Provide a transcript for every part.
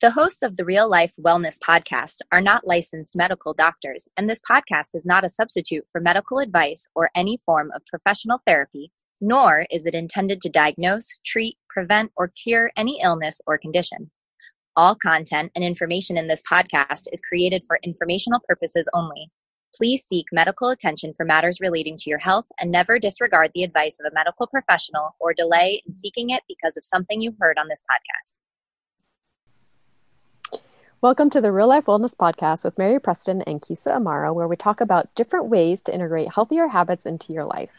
The hosts of the Real Life Wellness Podcast are not licensed medical doctors, and this podcast is not a substitute for medical advice or any form of professional therapy, nor is it intended to diagnose, treat, prevent, or cure any illness or condition. All content and information in this podcast is created for informational purposes only. Please seek medical attention for matters relating to your health and never disregard the advice of a medical professional or delay in seeking it because of something you heard on this podcast. Welcome to the Real Life Wellness Podcast with Mary Preston and Keysa Amaro, where we talk about different ways to integrate healthier habits into your life.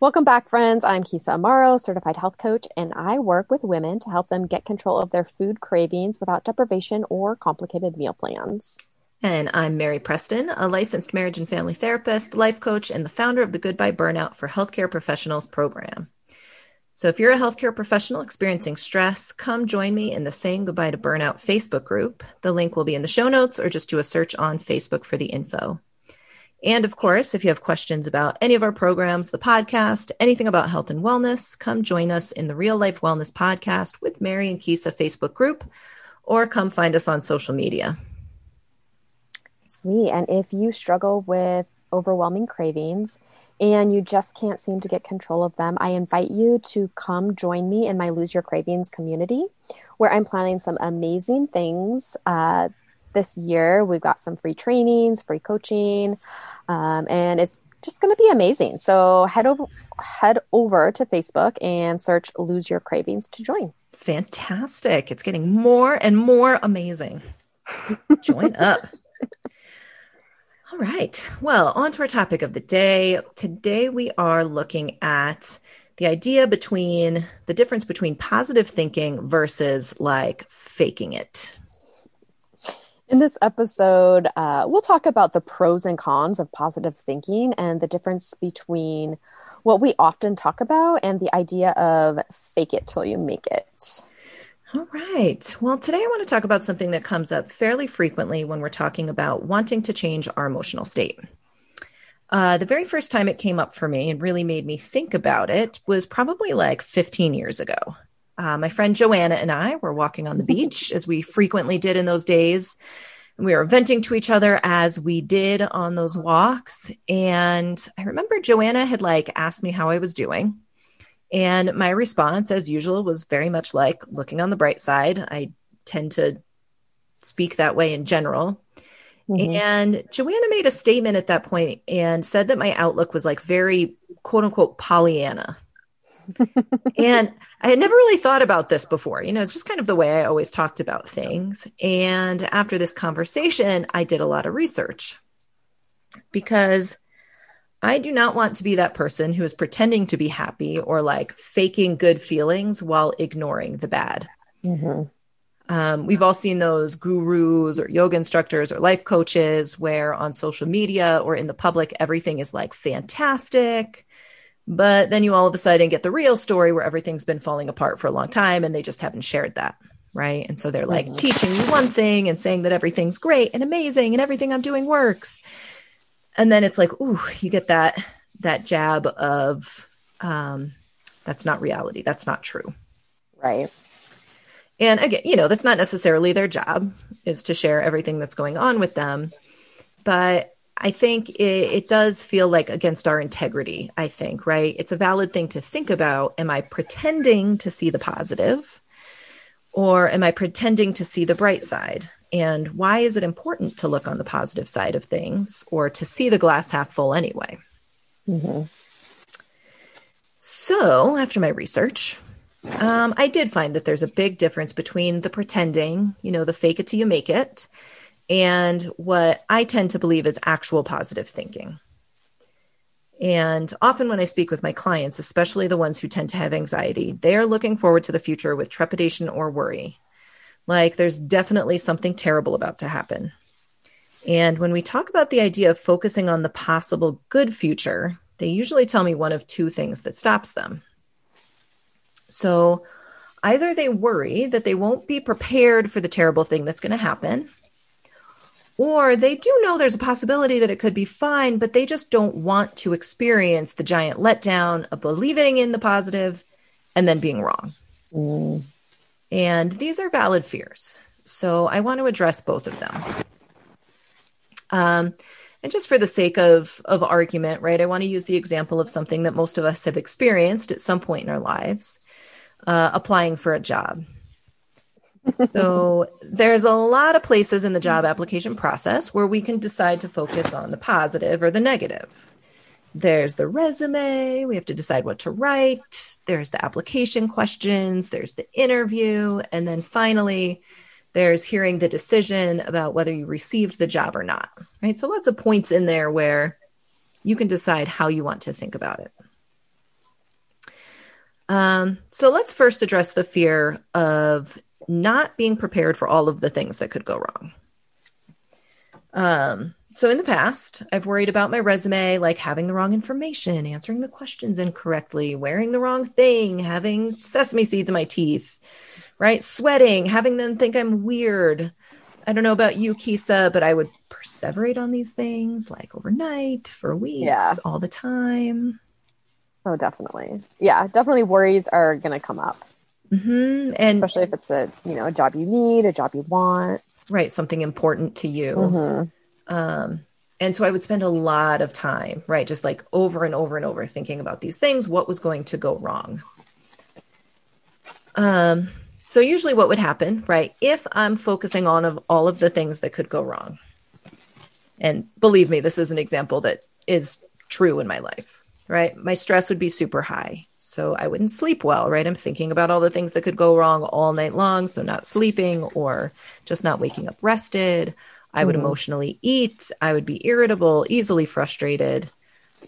Welcome back, friends. I'm Keysa Amaro, certified health coach, and I work with women to help them get control of their food cravings without deprivation or complicated meal plans. And I'm Mary Preston, a licensed marriage and family therapist, life coach, and the founder of the Goodbye Burnout for Healthcare Professionals program. So if you're a healthcare professional experiencing stress, come join me in the Saying Goodbye to Burnout Facebook group. The link will be in the show notes or just do a search on Facebook for the info. And of course, if you have questions about any of our programs, the podcast, anything about health and wellness, come join us in the Real Life Wellness Podcast with Mary and Keysa Facebook group, or come find us on social media. Sweet. And if you struggle with overwhelming cravings, and you just can't seem to get control of them, I invite you to come join me in my Lose Your Cravings community, where I'm planning some amazing things. Uh, this year, we've got some free trainings, free coaching, um, and it's just going to be amazing. So head over head over to Facebook and search "Lose Your Cravings" to join. Fantastic! It's getting more and more amazing. join up. All right. Well, on to our topic of the day. Today we are looking at the idea between the difference between positive thinking versus like faking it. In this episode, uh, we'll talk about the pros and cons of positive thinking and the difference between what we often talk about and the idea of fake it till you make it. All right. Well, today I want to talk about something that comes up fairly frequently when we're talking about wanting to change our emotional state. Uh, the very first time it came up for me and really made me think about it was probably like 15 years ago. Uh, my friend Joanna and I were walking on the beach, as we frequently did in those days. We were venting to each other as we did on those walks. And I remember Joanna had like asked me how I was doing. And my response, as usual, was very much like looking on the bright side. I tend to speak that way in general. Mm-hmm. And Joanna made a statement at that point and said that my outlook was like very quote unquote Pollyanna. and I had never really thought about this before. You know, it's just kind of the way I always talked about things. And after this conversation, I did a lot of research because I do not want to be that person who is pretending to be happy or like faking good feelings while ignoring the bad. Mm-hmm. Um, we've all seen those gurus or yoga instructors or life coaches where on social media or in the public, everything is like fantastic. But then you all of a sudden get the real story where everything's been falling apart for a long time and they just haven't shared that. Right. And so they're like mm-hmm. teaching you one thing and saying that everything's great and amazing and everything I'm doing works and then it's like ooh you get that that jab of um that's not reality. That's not true. Right. And again you know that's not necessarily their job is to share everything that's going on with them. But i think it, it does feel like against our integrity i think right? It's a valid thing to think about. Am i pretending to see the positive or am i pretending to see the bright side and why is it important to look on the positive side of things or to see the glass half full anyway? Mm-hmm. So, after my research, um, I did find that there's a big difference between the pretending, you know, the fake it till you make it, and what I tend to believe is actual positive thinking. And often, when I speak with my clients, especially the ones who tend to have anxiety, they are looking forward to the future with trepidation or worry. Like there's definitely something terrible about to happen. And when we talk about the idea of focusing on the possible good future, they usually tell me one of two things that stops them. So either they worry that they won't be prepared for the terrible thing that's going to happen, or they do know there's a possibility that it could be fine, but they just don't want to experience the giant letdown of believing in the positive and then being wrong. Mm. And these are valid fears. So I want to address both of them. Um, and just for the sake of, of argument, right, I want to use the example of something that most of us have experienced at some point in our lives uh, applying for a job. so there's a lot of places in the job application process where we can decide to focus on the positive or the negative. There's the resume, we have to decide what to write. There's the application questions, there's the interview, and then finally, there's hearing the decision about whether you received the job or not. Right? So lots of points in there where you can decide how you want to think about it. Um, so let's first address the fear of not being prepared for all of the things that could go wrong. Um, so in the past, I've worried about my resume, like having the wrong information, answering the questions incorrectly, wearing the wrong thing, having sesame seeds in my teeth, right? Sweating, having them think I'm weird. I don't know about you, Keysa, but I would perseverate on these things like overnight for weeks, yeah. all the time. Oh, definitely. Yeah, definitely worries are going to come up. Mm-hmm. And especially if it's a, you know, a job you need, a job you want. Right. Something important to you. Mm-hmm. Um, and so I would spend a lot of time, right? Just like over and over and over thinking about these things, what was going to go wrong. Um, so usually what would happen, right? If I'm focusing on of all of the things that could go wrong. And believe me, this is an example that is true in my life right? My stress would be super high. So I wouldn't sleep well, right? I'm thinking about all the things that could go wrong all night long. So not sleeping or just not waking up rested. I would mm. emotionally eat. I would be irritable, easily frustrated.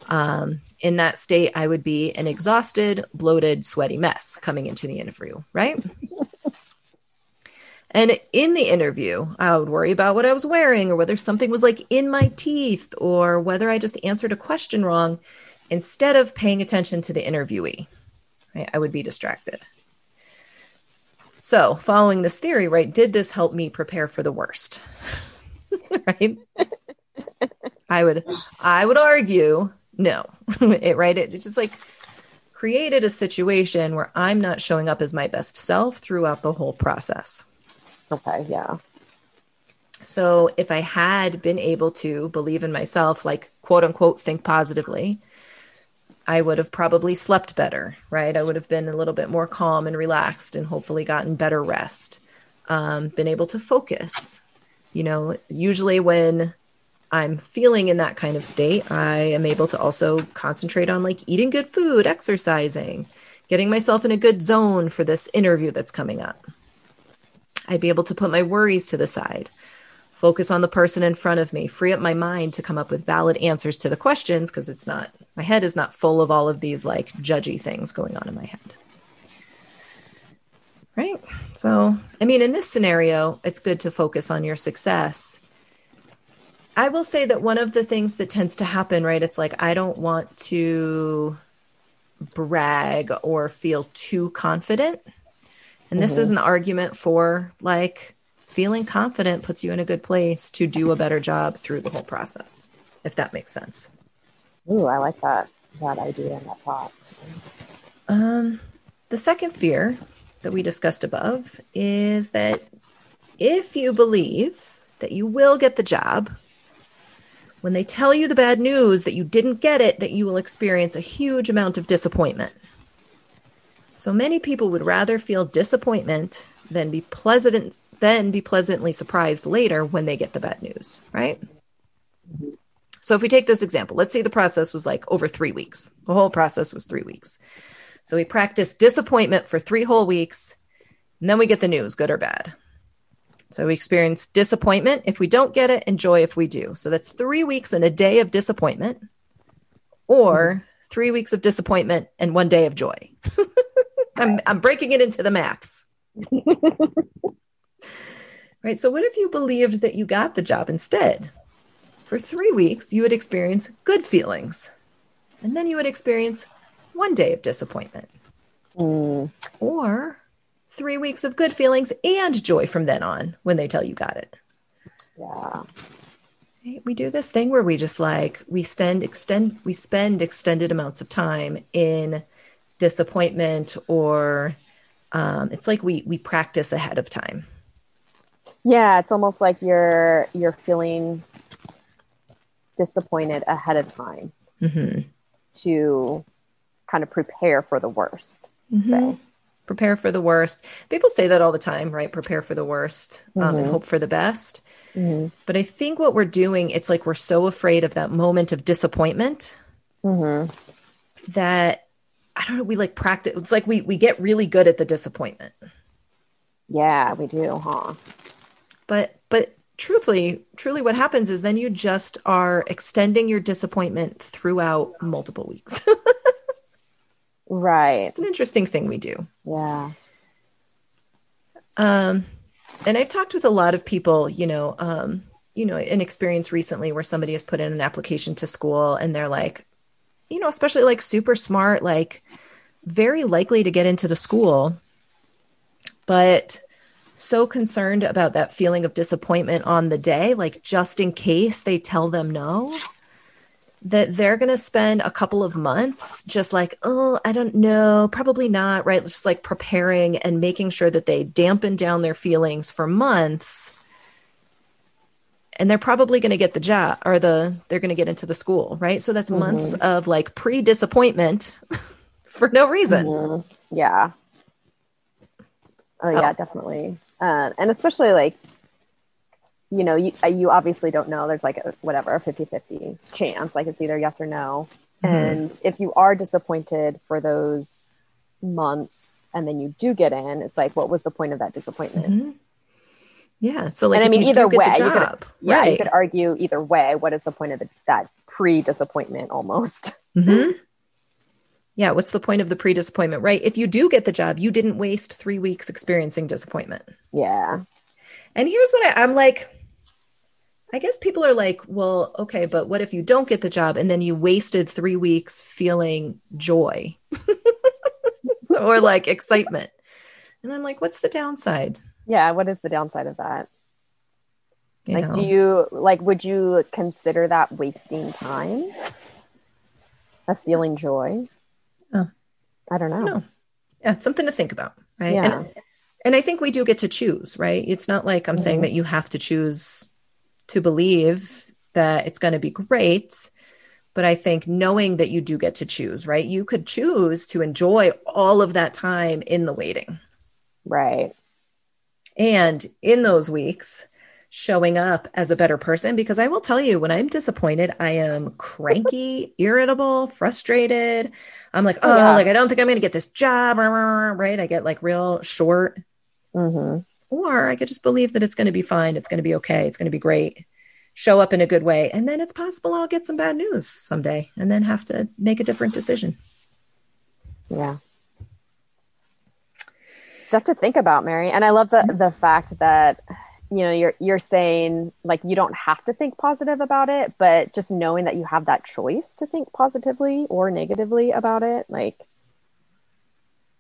Um, in that state, I would be an exhausted, bloated, sweaty mess coming into the interview, right? and in the interview, I would worry about what I was wearing or whether something was like in my teeth or whether I just answered a question wrong instead of paying attention to the interviewee. Right? I would be distracted. So, following this theory, right, did this help me prepare for the worst? right? I would I would argue no. it right it, it's just like created a situation where I'm not showing up as my best self throughout the whole process. Okay, yeah. So if I had been able to believe in myself, like quote unquote think positively, I would have probably slept better, right? I would have been a little bit more calm and relaxed and hopefully gotten better rest, um, been able to focus. You know, usually when I'm feeling in that kind of state, I am able to also concentrate on like eating good food, exercising, getting myself in a good zone for this interview that's coming up. I'd be able to put my worries to the side focus on the person in front of me, free up my mind to come up with valid answers to the questions because it's not, my head is not full of all of these like judgy things going on in my head. Right. So, I mean, in this scenario, it's good to focus on your success. I will say that one of the things that tends to happen, right, it's like I don't want to brag or feel too confident. And this mm-hmm. is an argument for like feeling confident puts you in a good place to do a better job through the whole process, if that makes sense. Ooh, I like that that idea and that thought. Um, the second fear that we discussed above is that if you believe that you will get the job, when they tell you the bad news that you didn't get it, that you will experience a huge amount of disappointment. So many people would rather feel disappointment than be pleasant then be pleasantly surprised later when they get the bad news, right? So if we take this example, let's say the process was like over 3 weeks. The whole process was 3 weeks. So we practice disappointment for 3 whole weeks, and then we get the news, good or bad. So we experience disappointment if we don't get it and joy if we do. So that's 3 weeks and a day of disappointment or 3 weeks of disappointment and 1 day of joy. I'm I'm breaking it into the maths. right? So, what if you believed that you got the job instead? For three weeks, you would experience good feelings, and then you would experience one day of disappointment. Mm. Or three weeks of good feelings and joy from then on when they tell you got it. Yeah. We do this thing where we just like we spend extend we spend extended amounts of time in disappointment or um, it's like we we practice ahead of time Yeah, it's almost like you're you're feeling disappointed ahead of time Mm-hmm. to kind of prepare for the worst. Say. Mm-hmm. Prepare for the worst. People say that all the time, right? Prepare for the worst um, and Mhm. hope for the best. Mhm. But I think what we're doing, it's like we're so afraid of that moment of disappointment Mhm. that I don't know. We like practice. It's like we we get really good at the disappointment, Yeah, we do, huh? but but truthfully, truly, what happens is then you just are extending your disappointment throughout multiple weeks. Right. it's an interesting thing we do. Yeah. Um, and I've talked with a lot of people, you know, um, you know, an experience recently where somebody has put in an application to school and they're like, you know, especially like super smart, like very likely to get into the school, but so concerned about that feeling of disappointment on the day, like just in case they tell them no, that they're going to spend a couple of months just like, oh, I don't know, probably not, right? Just like preparing and making sure that they dampen down their feelings for months. And they're probably going to get the job or the they're going to get into the school, right? So that's months of like pre disappointment for no reason. Mhm. Yeah. Oh So- yeah, definitely. Uh, and especially like, you know, you uh, you obviously don't know. There's like a, whatever a 50-50 chance. Like it's either yes or no. Mhm. And if you are disappointed for those months and then you do get in, it's like, what was the point of that disappointment? Mhm. Yeah. So like, And I mean, you either do get the way, you could- job, Yeah, you could argue either way. What is the point of the, that pre-disappointment almost? hmm Yeah, what's the point of the pre disappointment, right? If you do get the job, you didn't waste three weeks experiencing disappointment. Yeah. And here's what I, I'm like I guess people are like, well, okay, but what if you don't get the job and then you wasted three weeks feeling joy or like excitement? And I'm like, what's the downside? Yeah. What is the downside of that? You like know? do you like would you consider that wasting time of feeling joy Oh. i don't know No. yeah, it's something to think about, right? Yeah. And, and I think we do get to choose, right? It's not like I'm saying Mhm. that you have to choose to believe that it's going to be great. But I think knowing that you do get to choose, right? You could choose to enjoy all of that time in the waiting. right And in those weeks, showing up as a better person. Because I will tell you, when I'm disappointed, I am cranky, irritable, frustrated. I'm like, Oh, yeah. like I don't think I'm going to get this job, right? I get like real short. hmm Or I could just believe that it's going to be fine. It's going to be okay. It's going to be great. Show up in a good way. And then it's possible I'll get some bad news someday and then have to make a different decision. yeah stuff to think about mary and i love the the fact that you know you're you're saying like you don't have to think positive about it but just knowing that you have that choice to think positively or negatively about it like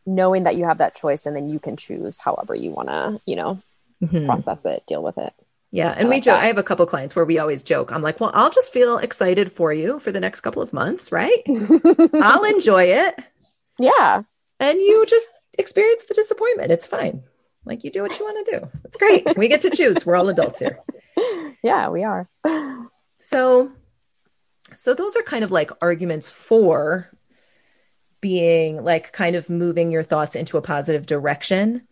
knowing that you have that choice and then you can choose however you want to you know Mhm. process it deal with it Yeah, and I we like joke. I have a couple clients where we always joke. I'm like, well, I'll just feel excited for you for the next couple of months, right? I'll enjoy it, yeah and you just experience the disappointment. It's fine. Like you do what you want to do. It's great. We get to choose. We're all adults here. yeah we are So, so those are kind of like arguments for being like kind of moving your thoughts into a positive direction.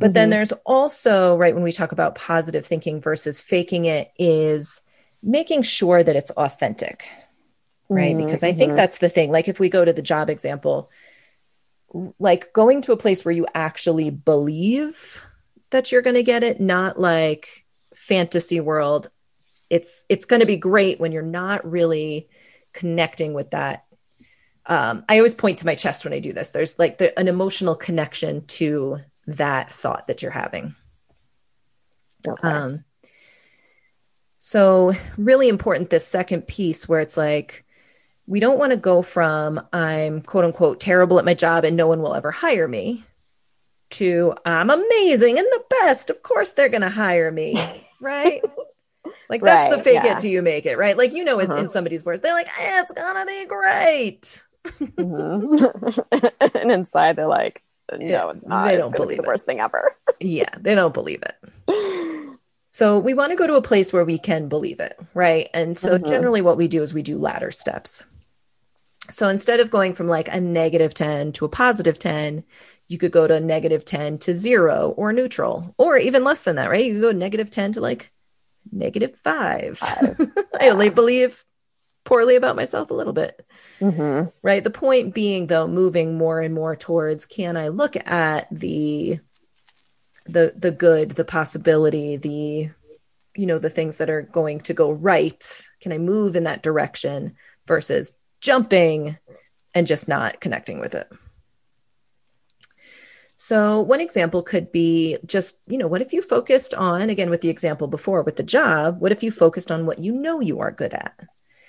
But then Mhm. there's also, right, when we talk about positive thinking versus faking it, is making sure that it's authentic, right? Mhm, Because I think mhm. that's the thing. Like if we go to the job example, like going to a place where you actually believe that you're going to get it, not like fantasy world. It's it's going to be great when you're not really connecting with that. Um, I always point to my chest when I do this. There's like the, an emotional connection to that thought that you're having. Okay. Um, so, really important this second piece where it's like, we don't want to go from I'm quote unquote terrible at my job and no one will ever hire me to I'm amazing and the best. Of course, they're going to hire me. Right. Like that's the fake yeah. it till you make it, right? Like, you know, in, Uh-huh. in somebody's words, they're like, eh, it's going to be great. Mhm. and inside they're like, no, it's not. they don't be believe the it. worst thing ever. Yeah, they don't believe it. So we want to go to a place where we can believe it, right? And so Mhm. generally what we do is we do ladder steps. So instead of going from like a negative 10 to a positive 10, you could go to negative 10 to zero or neutral, or even less than that, right? You could go negative 10 to like negative five. Five. I only believe poorly about myself a little bit, hmm right? The point being, though, moving more and more towards can I look at the the the good, the possibility, the you know the things that are going to go right? Can I move in that direction versus jumping and just not connecting with it? So, one example could be just, you know, what if you focused on, again, with the example before with the job, what if you focused on what you know you are good at?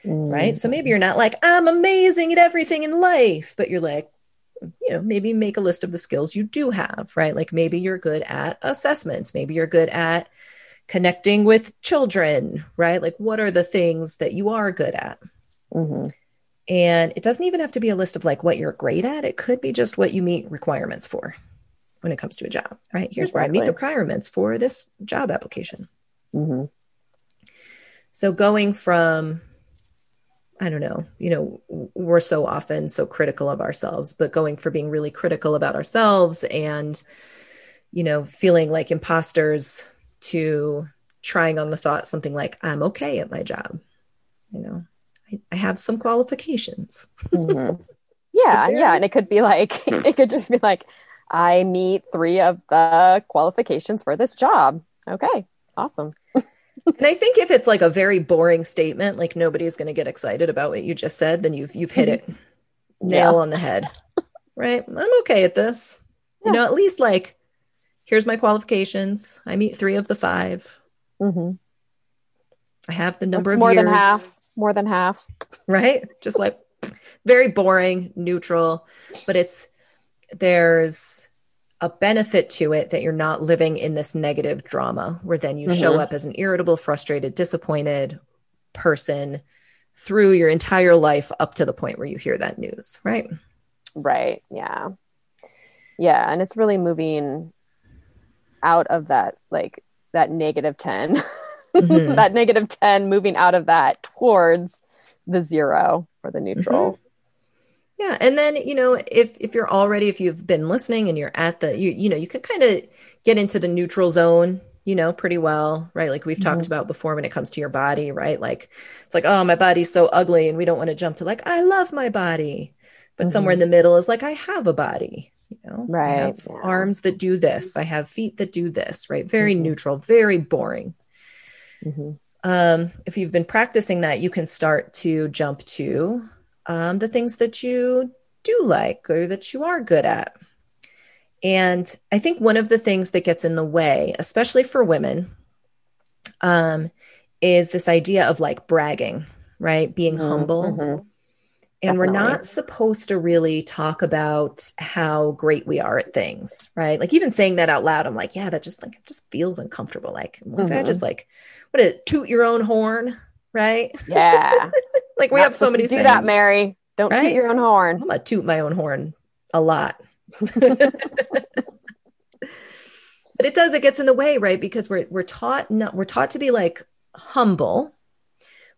Right? So maybe you're not like, I'm amazing at everything in life, but you're like, you know, maybe make a list of the skills you do have, right? Like maybe you're good at assessments, maybe you're good at connecting with children, right? Like what are the things that you are good at? hmm And it doesn't even have to be a list of like what you're great at. It could be just what you meet requirements for when it comes to a job, right? Here's where I meet the requirements for this job application. hmm So going from, I don't know, you know, we're so often so critical of ourselves, but going for being really critical about ourselves and, you know, feeling like imposters to trying on the thought something like, I'm okay at my job. You know, I, I have some qualifications. hmm Yeah, there- yeah, and it could be like it could just be like I meet three of the qualifications for this job. Okay, awesome. And I think if it's like a very boring statement, like nobody's going to get excited about what you just said, then you've you've hit it nail on the head. Right? I'm okay at this. You know, at least like here's my qualifications. I meet 3 of the 5. Mm-hmm. I have the number That's of more years, than half. More than half. right? Just like very boring, neutral, but it's there's a benefit to it that you're not living in this negative drama where then you show Mhm. up as an irritable, frustrated, disappointed person through your entire life up to the point where you hear that news, right? Right. Yeah. Yeah, and it's really moving out of that like that negative 10. Mhm. that negative 10 moving out of that towards the zero or the neutral. Yeah, and then you know if if you're already if you've been listening and you're at the you you know you can kind of get into the neutral zone you know pretty well right like we've talked Mhm. about before when it comes to your body right like it's like oh my body's so ugly and we don't want to jump to like I love my body but somewhere in the middle is like I have a body you know I Right, have yeah. arms that do this I have feet that do this right very Mhm. neutral very boring Mhm. um, if you've been practicing that, you can start to jump to um, the things that you do like or that you are good at. And I think one of the things that gets in the way, especially for women, um, is this idea of like bragging, right? Being Mhm, humble. mhm. And we're not supposed to really talk about how great we are at things, right? Like even saying that out loud, I'm like, yeah, that just like just feels uncomfortable. Like, if I just like, what a toot your own horn, right? Yeah. Like we Not have so many do sayings. that, Mary. Don't Right? toot your own horn. I'm gonna toot my own horn a lot. but it does, it gets in the way, right? Because we're we're taught not we're taught to be like humble.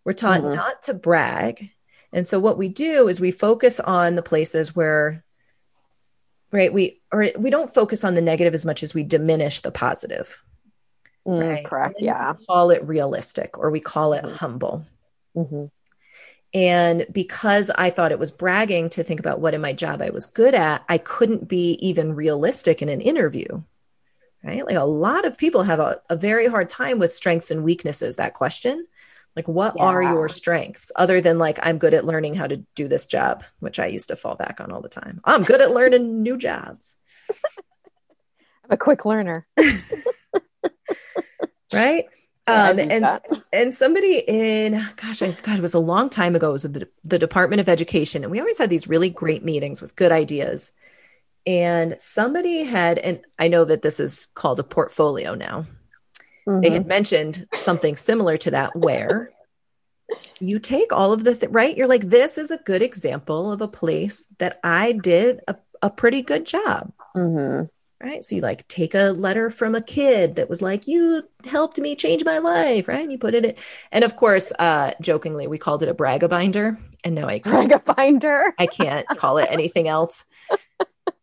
We're taught Mhm. not to brag. And so what we do is we focus on the places where right we or we don't focus on the negative as much as we diminish the positive. Mm, Right. Correct. Yeah. We call it realistic or we call it Mhm. humble. hmm And because I thought it was bragging to think about what in my job I was good at, I couldn't be even realistic in an interview. Right. Like a lot of people have a, a very hard time with strengths and weaknesses, that question. Like, what are your strengths other than like, I'm good at learning how to do this job, which I used to fall back on all the time. I'm good at learning new jobs. I'm a quick learner. Right. Um, and that. and somebody in gosh i god it was a long time ago it was the, the department of education and we always had these really great meetings with good ideas and somebody had and i know that this is called a portfolio now they Mhm. had mentioned something similar to that where you take all of the th- right you're like this is a good example of a place that i did a, a pretty good job Mhm. Right? So you like take a letter from a kid that was like, you helped me change my life, right? And you put it in. And of course, uh, jokingly, we called it a Braga binder. And now I Braga binder. I can't call it anything else.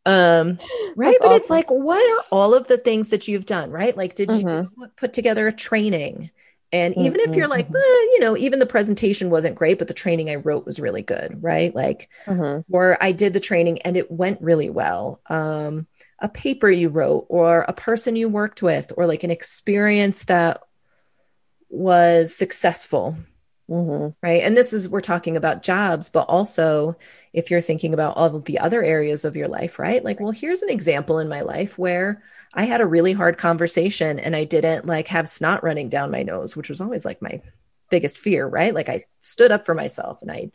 Um, right. That's but awesome. it's like, what are all of the things that you've done, right? Like, did mm-hmm. you put together a training? And even mm-hmm. if you're like, mm-hmm. eh, you know, even the presentation wasn't great, but the training I wrote was really good, right? Like, mm-hmm. or I did the training and it went really well. Um, a paper you wrote, or a person you worked with, or like an experience that was successful, Mm-hmm. Right. And this is, we're talking about jobs, but also if you're thinking about all the other areas of your life, right? Like, well, here's an example in my life where I had a really hard conversation and I didn't like have snot running down my nose, which was always like my biggest fear, right? Like, I stood up for myself and I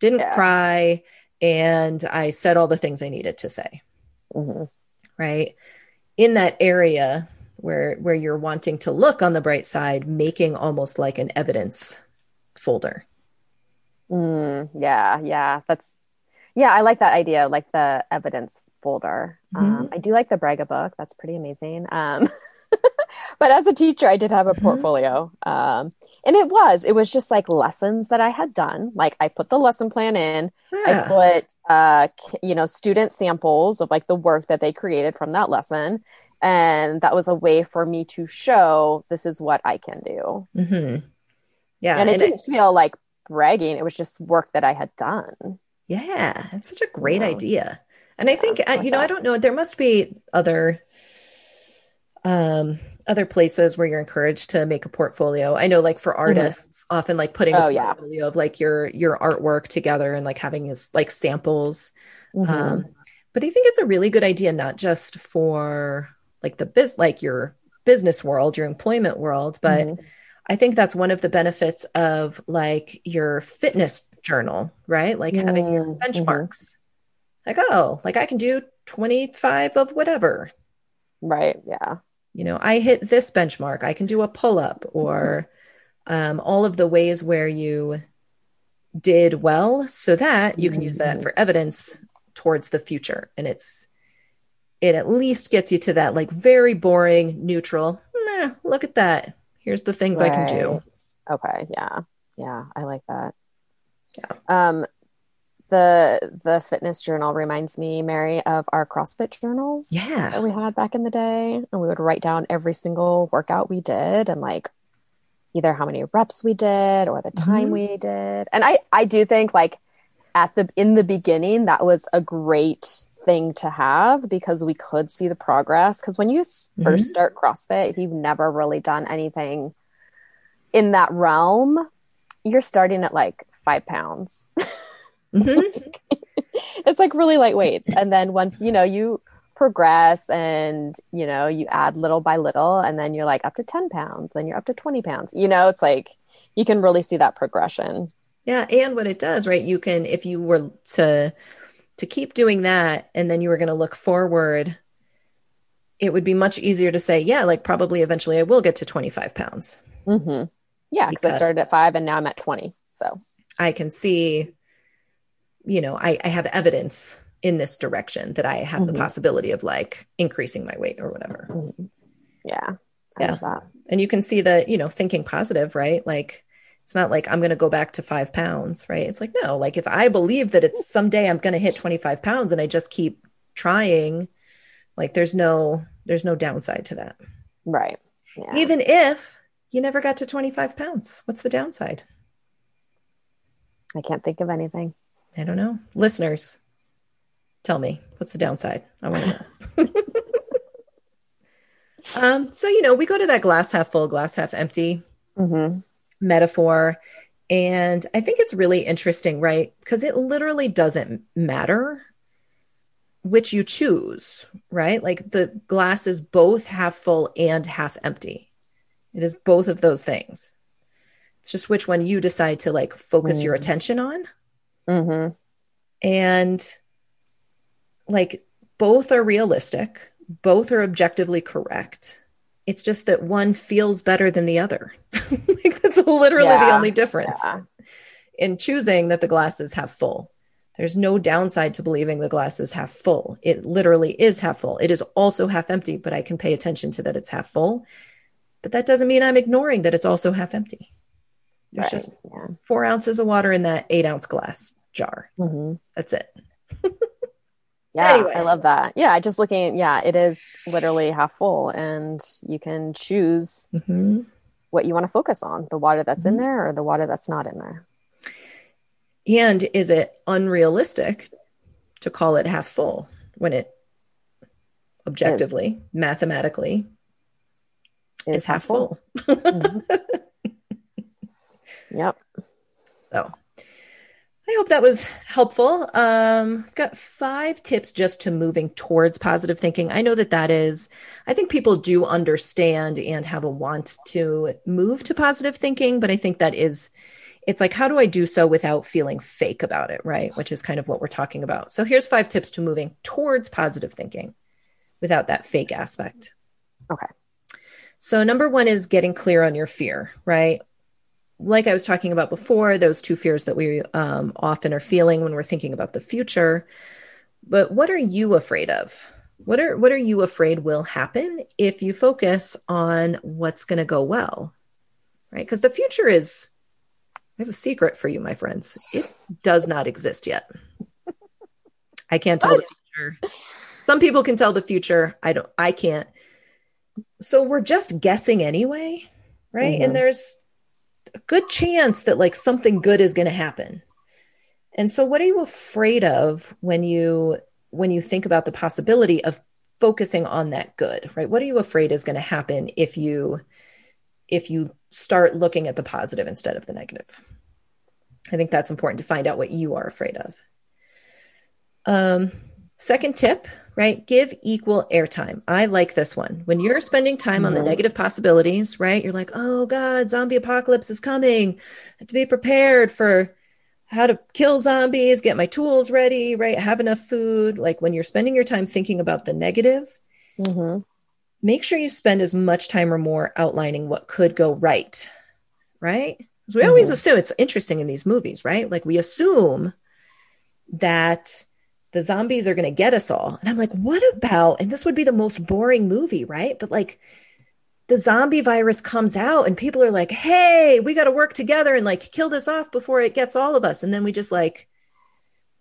didn't yeah. cry and I said all the things I needed to say. Mm-hmm. Right. In that area, where where you're wanting to look on the bright side making almost like an evidence folder. Mm, yeah, yeah, that's yeah. I like that idea, like the evidence folder. Mm-hmm. Um, I do like the Braga book. That's pretty amazing. Um, but as a teacher, I did have a mm-hmm. portfolio, um, and it was it was just like lessons that I had done. Like I put the lesson plan in. Yeah. I put uh, you know student samples of like the work that they created from that lesson, and that was a way for me to show this is what I can do. Mm-hmm. Yeah. And it and didn't feel like bragging. It was just work that I had done. Yeah. It's such a great yeah. idea. And I think, uh, you know, that. I don't know, there must be other, um, other places where you're encouraged to make a portfolio. I know like for mm-hmm. artists, mm-hmm. often like putting oh, a portfolio yeah. of like your, your artwork together and like having his like samples. Mm-hmm. Um, but I think it's a really good idea, not just for like the biz, like your business world, your employment world, but mm-hmm I think that's one of the benefits of like your fitness journal, right? Like having your mm-hmm. benchmarks. Like, oh, like I can do 25 of whatever. Right. Yeah. You know, I hit this benchmark. I can do a pull up or um, all of the ways where you did well so that you can use that mm-hmm. for evidence towards the future. And it's, it at least gets you to that like very boring, neutral, meh, look at that here's the things right. I can do. Okay. Yeah. Yeah. I like that. Yeah. Um, the the fitness journal reminds me, Mary, of our CrossFit journals. Yeah. That we had back in the day. And we would write down every single workout we did and like either how many reps we did or the time mm-hmm. we did. And I I do think like at the in the beginning that was a great thing to have because we could see the progress. Because when you mm-hmm. first start CrossFit, if you've never really done anything in that realm, you're starting at like five pounds. Mm-hmm. it's like really light weights. And then once, you know, you progress and, you know, you add little by little, and then you're like up to 10 pounds, then you're up to 20 pounds. You know, it's like you can really see that progression. Yeah. And what it does, right? You can, if you were to, to keep doing that and then you were going to look forward it would be much easier to say yeah like probably eventually i will get to 25 pounds mm-hmm. yeah because i started at five and now i'm at 20 so i can see you know i, I have evidence in this direction that i have mm-hmm. the possibility of like increasing my weight or whatever mm-hmm. yeah yeah and you can see that you know thinking positive right like it's not like I'm going to go back to five pounds, right? It's like, no, like if I believe that it's someday I'm going to hit 25 pounds and I just keep trying, like there's no, there's no downside to that. Right. Yeah. Even if you never got to 25 pounds, what's the downside? I can't think of anything. I don't know. Listeners, tell me what's the downside? I want to know. um, so, you know, we go to that glass half full, glass half empty. Mm-hmm metaphor. And I think it's really interesting, right? Because it literally doesn't matter which you choose, right? Like the glass is both half full and half empty. It is both of those things. It's just which one you decide to like focus mm. your attention on. Mm-hmm. And like both are realistic, both are objectively correct. It's just that one feels better than the other. like that's literally yeah. the only difference yeah. in choosing that the glasses have full. There's no downside to believing the glass is half full. It literally is half full. It is also half empty, but I can pay attention to that it's half full. But that doesn't mean I'm ignoring that it's also half empty. There's right. just yeah. four ounces of water in that eight ounce glass jar. Mm-hmm. That's it. yeah, anyway. I love that. Yeah, just looking, yeah, it is literally half full, and you can choose mm-hmm. what you want to focus on the water that's mm-hmm. in there or the water that's not in there. And is it unrealistic to call it half full when it objectively, is. mathematically, is, is half full? full. mm-hmm. Yep. So I hope that was helpful. Um, I've got five tips just to moving towards positive thinking. I know that that is, I think people do understand and have a want to move to positive thinking, but I think that is, it's like, how do I do so without feeling fake about it, right? Which is kind of what we're talking about. So here's five tips to moving towards positive thinking without that fake aspect. Okay. So, number one is getting clear on your fear, right? Like I was talking about before, those two fears that we um, often are feeling when we're thinking about the future. But what are you afraid of? What are what are you afraid will happen if you focus on what's going to go well? Right? Because the future is I have a secret for you, my friends. It does not exist yet. I can't tell what? the future. Some people can tell the future. I don't I can't. So we're just guessing anyway, right? Mm-hmm. And there's a good chance that like something good is going to happen. And so what are you afraid of when you when you think about the possibility of focusing on that good, right? What are you afraid is going to happen if you if you start looking at the positive instead of the negative? I think that's important to find out what you are afraid of. Um, second tip right? Give equal airtime. I like this one. When you're spending time on the mm-hmm. negative possibilities, right? You're like, oh God, zombie apocalypse is coming. I have to be prepared for how to kill zombies, get my tools ready, right? Have enough food. Like when you're spending your time thinking about the negative, mm-hmm. make sure you spend as much time or more outlining what could go right, right? Because we mm-hmm. always assume it's interesting in these movies, right? Like we assume that the zombies are going to get us all. And I'm like, what about, and this would be the most boring movie, right? But like, the zombie virus comes out and people are like, hey, we got to work together and like kill this off before it gets all of us. And then we just like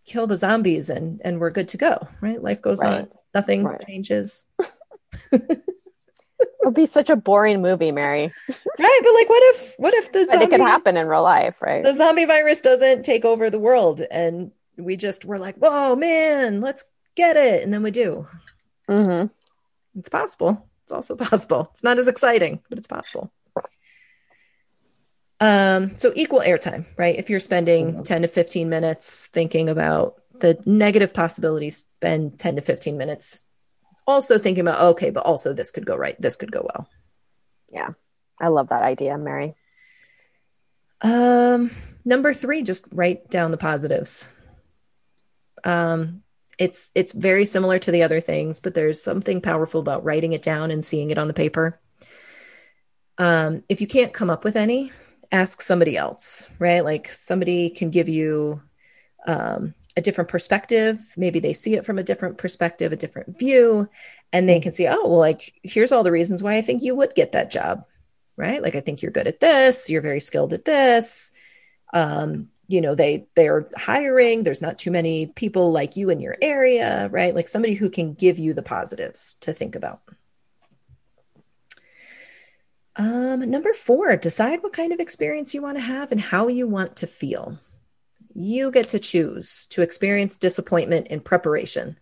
kill the zombies and and we're good to go, right? Life goes right. on. Nothing right. changes. it would be such a boring movie, Mary. right, but like, what if what if the zombie, it could happen in real life, right? The zombie virus doesn't take over the world, and we just were like, whoa, man, let's get it. And then we do. Mm-hmm. It's possible. It's also possible. It's not as exciting, but it's possible. Um, so equal airtime, right? If you're spending mm-hmm. 10 to 15 minutes thinking about the negative possibilities, spend 10 to 15 minutes also thinking about, okay, but also this could go right. This could go well. Yeah. I love that idea, Mary. Um, number three, just write down the positives. Um, it's it's very similar to the other things, but there's something powerful about writing it down and seeing it on the paper. Um, if you can't come up with any, ask somebody else, right? Like somebody can give you um, a different perspective. Maybe they see it from a different perspective, a different view, and they can see, oh, well, like here's all the reasons why I think you would get that job, right? Like I think you're good at this, you're very skilled at this. Um, you know they they're hiring there's not too many people like you in your area right? Like somebody who can give you the positives to think about. Um, number four decide what kind of experience you want to have and how you want to feel. You get to choose to experience disappointment in preparation.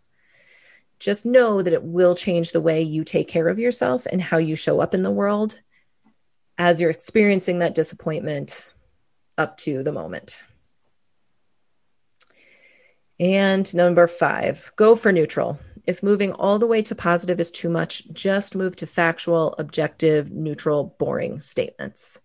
Just know that it will change the way you take care of yourself and how you show up in the world as you're experiencing that disappointment up to the moment and number five, go for neutral. If moving all the way to positive is too much, just move to factual, objective, neutral, boring statements.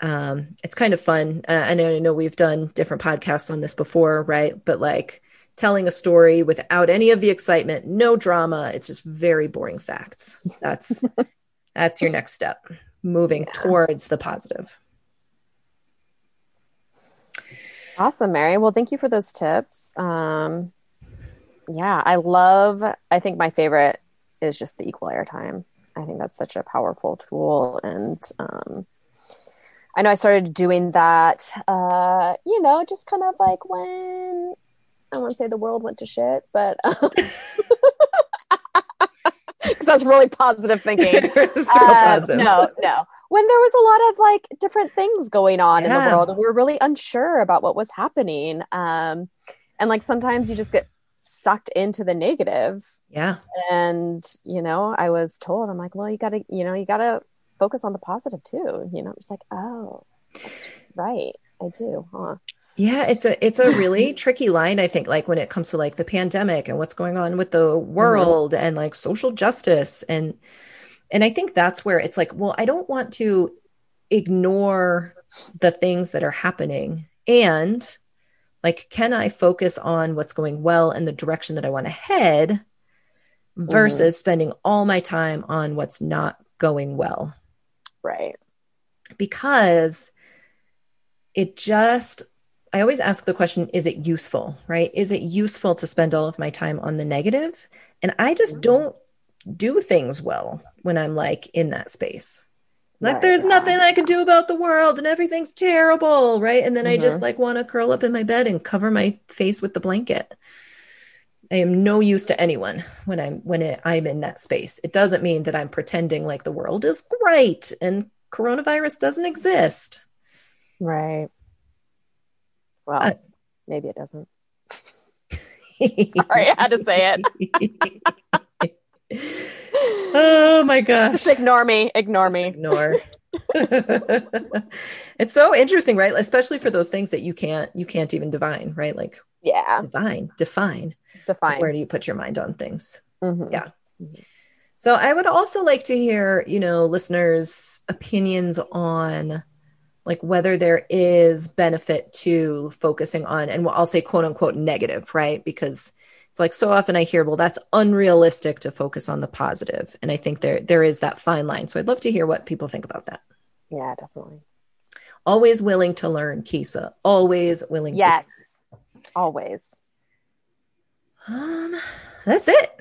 Um, it's kind of fun. Uh, I know, I know we've done different podcasts on this before, right? But like telling a story without any of the excitement, no drama. It's just very boring facts. That's that's your next step, moving yeah. towards the positive. Awesome, Mary. Well, thank you for those tips. Um, yeah, I love, I think my favorite is just the equal airtime. I think that's such a powerful tool. And um, I know I started doing that, uh, you know, just kind of like when I want to say the world went to shit, but because that's really positive thinking. so uh, positive. No, no. When there was a lot of like different things going on yeah. in the world, and we were really unsure about what was happening. Um, and like sometimes you just get sucked into the negative. Yeah. And, you know, I was told, I'm like, well, you got to, you know, you got to focus on the positive too. You know, I'm just like, oh, that's right. I do, huh? Yeah, it's a it's a really tricky line I think like when it comes to like the pandemic and what's going on with the mm-hmm. world mm-hmm. and like social justice and and I think that's where it's like, well, I don't want to ignore the things that are happening and like, can I focus on what's going well and the direction that I want to head versus mm-hmm. spending all my time on what's not going well? Right. Because it just, I always ask the question is it useful, right? Is it useful to spend all of my time on the negative? And I just mm-hmm. don't do things well when I'm like in that space. Like right. there's nothing I can do about the world and everything's terrible, right? And then mm-hmm. I just mm-hmm. like want to curl up in my bed and cover my face with the blanket. I am no use to anyone when I'm when it, I'm in that space. It doesn't mean that I'm pretending like the world is great and coronavirus doesn't exist. Right. Well, uh, maybe it doesn't. Sorry, I had to say it. oh my gosh. Just ignore me. Ignore Just me. Ignore. it's so interesting, right? Especially for those things that you can't you can't even divine, right? Like yeah, divine, define, define. Where do you put your mind on things? Mm-hmm. Yeah. Mm-hmm. So I would also like to hear, you know, listeners' opinions on like whether there is benefit to focusing on, and I'll say quote unquote negative, right? Because it's like so often I hear, well, that's unrealistic to focus on the positive. And I think there there is that fine line. So I'd love to hear what people think about that. Yeah, definitely. Always willing to learn, Keysa. Always willing to. yes. Always. Um, that's it.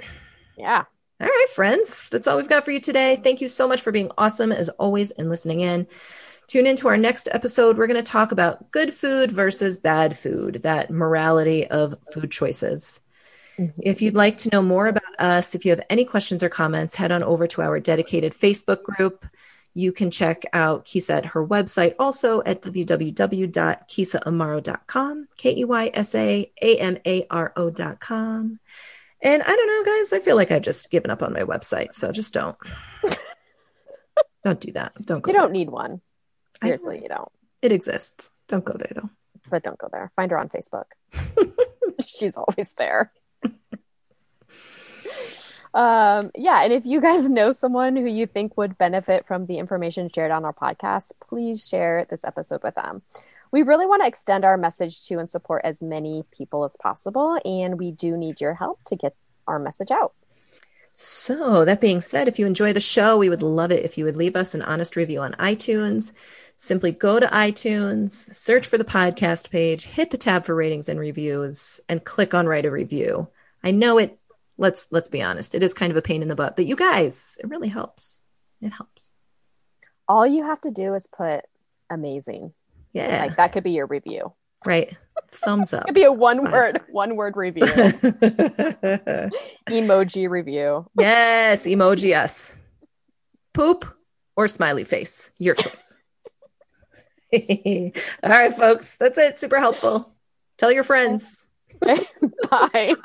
Yeah. All right, friends. That's all we've got for you today. Thank you so much for being awesome as always and listening in. Tune into our next episode. We're going to talk about good food versus bad food, that morality of food choices. If you'd like to know more about us, if you have any questions or comments, head on over to our dedicated Facebook group. You can check out Keysa at her website also at www.keysaamaro.com, K E Y S A A M A R O.com. And I don't know, guys, I feel like I've just given up on my website. So just don't. don't do that. Don't go. You don't there. need one. Seriously, I, you don't. It exists. Don't go there, though. But don't go there. Find her on Facebook. She's always there um, yeah, and if you guys know someone who you think would benefit from the information shared on our podcast, please share this episode with them. We really want to extend our message to and support as many people as possible, and we do need your help to get our message out. So, that being said, if you enjoy the show, we would love it if you would leave us an honest review on iTunes. Simply go to iTunes, search for the podcast page, hit the tab for ratings and reviews, and click on write a review. I know it let's let's be honest, it is kind of a pain in the butt, but you guys, it really helps. It helps. All you have to do is put amazing. Yeah. Like that could be your review. Right. Thumbs up. it could be a one Five. word, one word review. emoji review. Yes, emoji yes. Poop or smiley face. Your choice. All right, folks. That's it. Super helpful. Tell your friends. Bye. Bye.